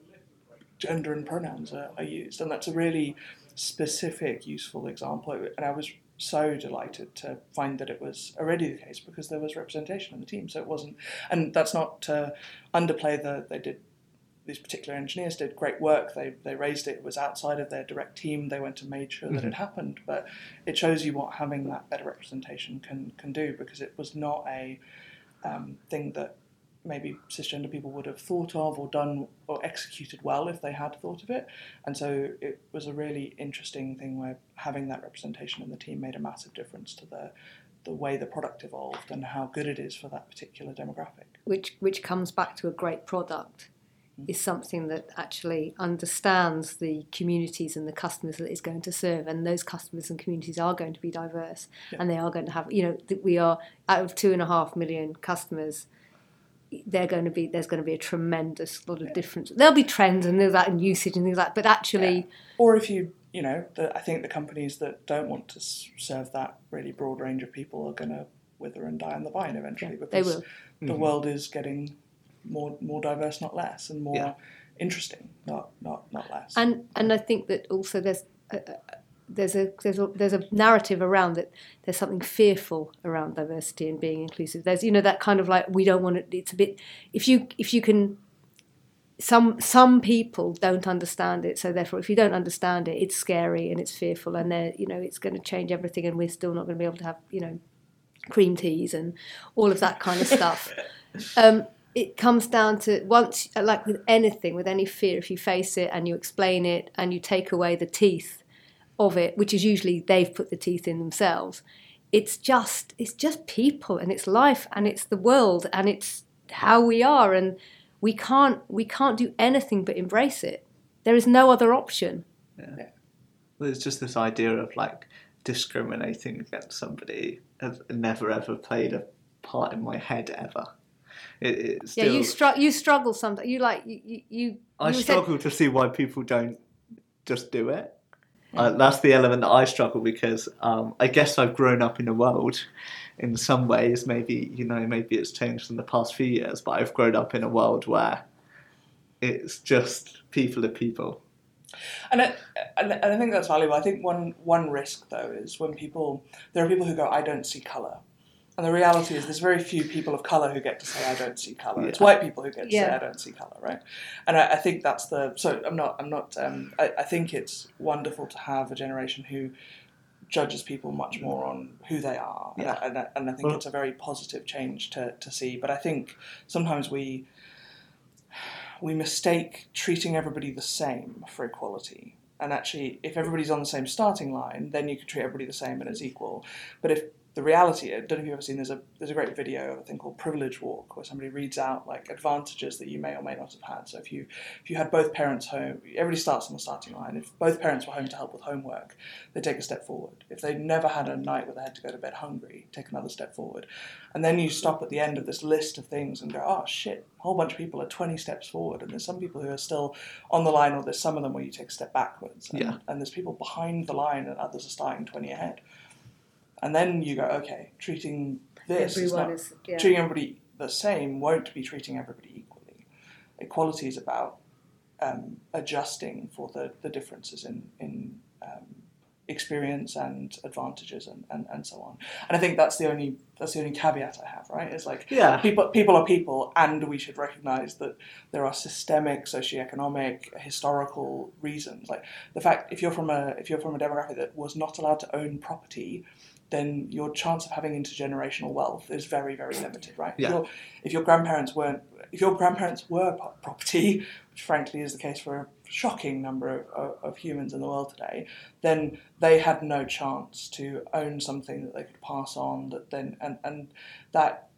gender and pronouns are, are used, and that's a really specific, useful example. And I was so delighted to find that it was already the case because there was representation in the team. So it wasn't, and that's not to underplay the they did. These particular engineers did great work. They they raised it. It was outside of their direct team. They went and made sure that it happened. But it shows you what having that better representation can can do because it was not a um, thing that maybe cisgender people would have thought of or done or executed well if they had thought of it. And so it was a really interesting thing where having that representation in the team made a massive difference to the the way the product evolved and how good it is for that particular demographic. which which comes back to a great product mm. is something that actually understands the communities and the customers that it's going to serve and those customers and communities are going to be diverse Yeah. and they are going to have you know that we are out of two and a half million customers they're going to be there's going to be a tremendous lot of difference there'll be trends and there's that and usage and things like that. but actually Or if you, you know, the, I think the companies that don't want to serve that really broad range of people are going to wither and die on the vine eventually Yeah, they because will. the mm-hmm. world is getting more more diverse, not less, and more Yeah. interesting, not not not less. and and I think that also there's a, a- there's a there's a there's a narrative around that there's something fearful around diversity and being inclusive. There's you know that kind of like we don't want it. It's a bit if you if you can. Some some people don't understand it, so therefore, if you don't understand it, it's scary and it's fearful, and they're you know it's going to change everything, and we're still not going to be able to have you know cream teas and all of that kind of stuff. [laughs] um, it comes down to once, like with anything, with any fear, if you face it and you explain it and you take away the teeth of it, which is usually they've put the teeth in themselves, it's just it's just people and it's life and it's the world and it's how we are and we can't we can't do anything but embrace it. There is no other option. Yeah. Well, it's just this idea of like discriminating against somebody has never ever played a part in my head ever. It, it still, yeah, you str- you struggle sometimes. You like you you. I you said- struggle to see why people don't just do it. Uh, that's the element that I struggle because um, I guess I've grown up in a world. In some ways, maybe you know, maybe it's changed in the past few years, but I've grown up in a world where it's just people are people. And I, and I think that's valuable. I think one one risk though is when people there are people who go, I don't see color, and the reality is there's very few people of color who get to say I don't see color. It's white people who get to say I don't see color, right? And I, I think that's the so I'm not I'm not um, I, I think it's wonderful to have a generation who judges people much more on who they are, Yeah. and, I, and, I, and I think Well- it's a very positive change to to see. But I think sometimes we we mistake treating everybody the same for equality. And actually, if everybody's on the same starting line, then you can treat everybody the same and it's equal. But if the reality, I don't know if you've ever seen, there's a there's a great video of a thing called Privilege Walk, where somebody reads out like advantages that you may or may not have had. So if you if you had both parents home, everybody starts on the starting line. If both parents were home to help with homework, they take a step forward. If they never had a night where they had to go to bed hungry, take another step forward. And then you stop at the end of this list of things and go, oh shit, a whole bunch of people are 20 steps forward. And there's some people who are still on the line, or there's some of them where you take a step backwards. And, Yeah. and there's people behind the line and others are starting 20 ahead. And then you go, okay, treating this is not, is yeah. treating everybody the same won't be treating everybody equally. Equality is about um, adjusting for the, the differences in, in um, experience and advantages and, and, and so on. And I think that's the only that's the only caveat I have, right? It's like Yeah. people people are people and we should recognise that there are systemic, socioeconomic, historical reasons. Like the fact if you're from a if you're from a demographic that was not allowed to own property then your chance of having intergenerational wealth is very, very limited, right? Yeah. If, your, if your grandparents weren't, if your grandparents were property, which frankly is the case for a shocking number of, of, of humans in the world today, then they had no chance to own something that they could pass on. That then and and that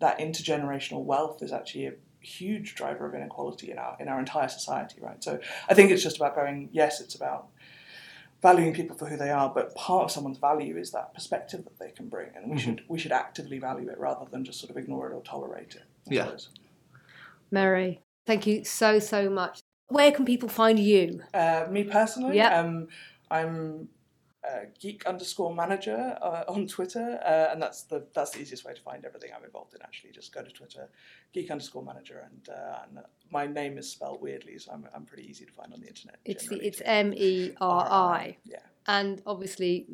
that intergenerational wealth is actually a huge driver of inequality in our in our entire society, right? So I think it's just about going. Yes, it's about valuing people for who they are, but part of someone's value is that perspective that they can bring, and we Mhm. should we should actively value it rather than just sort of ignore it or tolerate it. I Yeah. suppose. Meri, thank you so so much. Where can people find you? Uh, me personally, Yeah. um, I'm uh, geek underscore manager uh, on Twitter, uh, and that's the that's the easiest way to find everything I'm involved in. Actually, just go to Twitter, geek underscore manager, and, uh, and my name is spelled weirdly, so I'm, I'm pretty easy to find on the internet. It's the, it's M E R I, Yeah. and obviously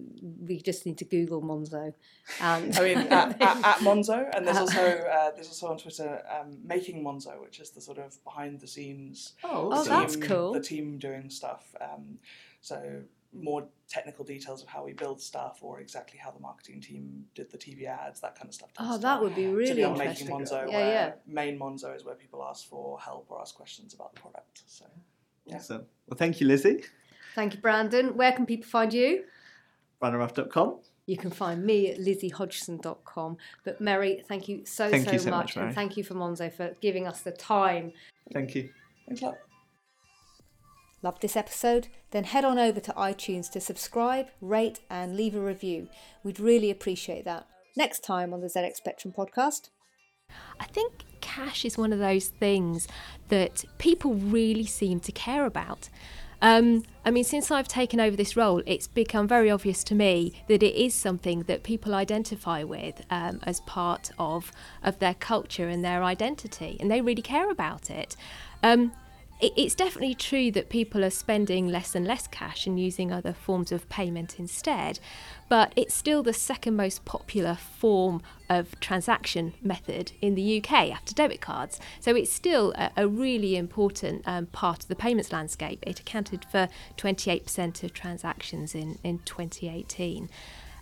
we just need to Google Monzo. And I mean, [laughs] at, at, at Monzo, and there's also [laughs] uh, there's also on Twitter um, making Monzo, which is the sort of behind the scenes. Oh, Oh, team, that's cool. The team doing stuff. Um, so more technical details of how we build stuff, or exactly how the marketing team did the TV ads, that kind of stuff. oh, to- that would be really to really be on interesting. making Monzo, yeah, where yeah. main Monzo is where people ask for help or ask questions about the product. So Awesome. Well, thank you, Lizzie. Thank you, Brandon. Where can people find you? Runnerup.com. You can find me at lizziehodgson.com. But Meri, thank you so, Thank so, you so much. much, and thank you for Monzo for giving us the time. Thank you. thanks a lot. Loved this episode? Then head on over to iTunes to subscribe, rate, and leave a review. We'd really appreciate that. Next time on the ZX Spectrum podcast. I think cash is one of those things that people really seem to care about. Um, I mean, since I've taken over this role, it's become very obvious to me that it is something that people identify with um, as part of of their culture and their identity, and they really care about it. Um, it's definitely true that people are spending less and less cash and using other forms of payment instead, but it's still the second most popular form of transaction method in the UK after debit cards. So it's still a, a really important um, part of the payments landscape. It accounted for 28% of transactions in, in 2018.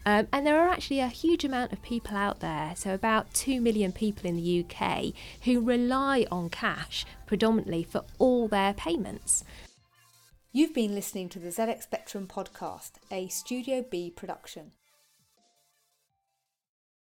Um, and there are actually a huge amount of people out there, so about 2 million people in the UK, who rely on cash predominantly for all their payments. You've been listening to the ZX Spectrum podcast, a Studio B production.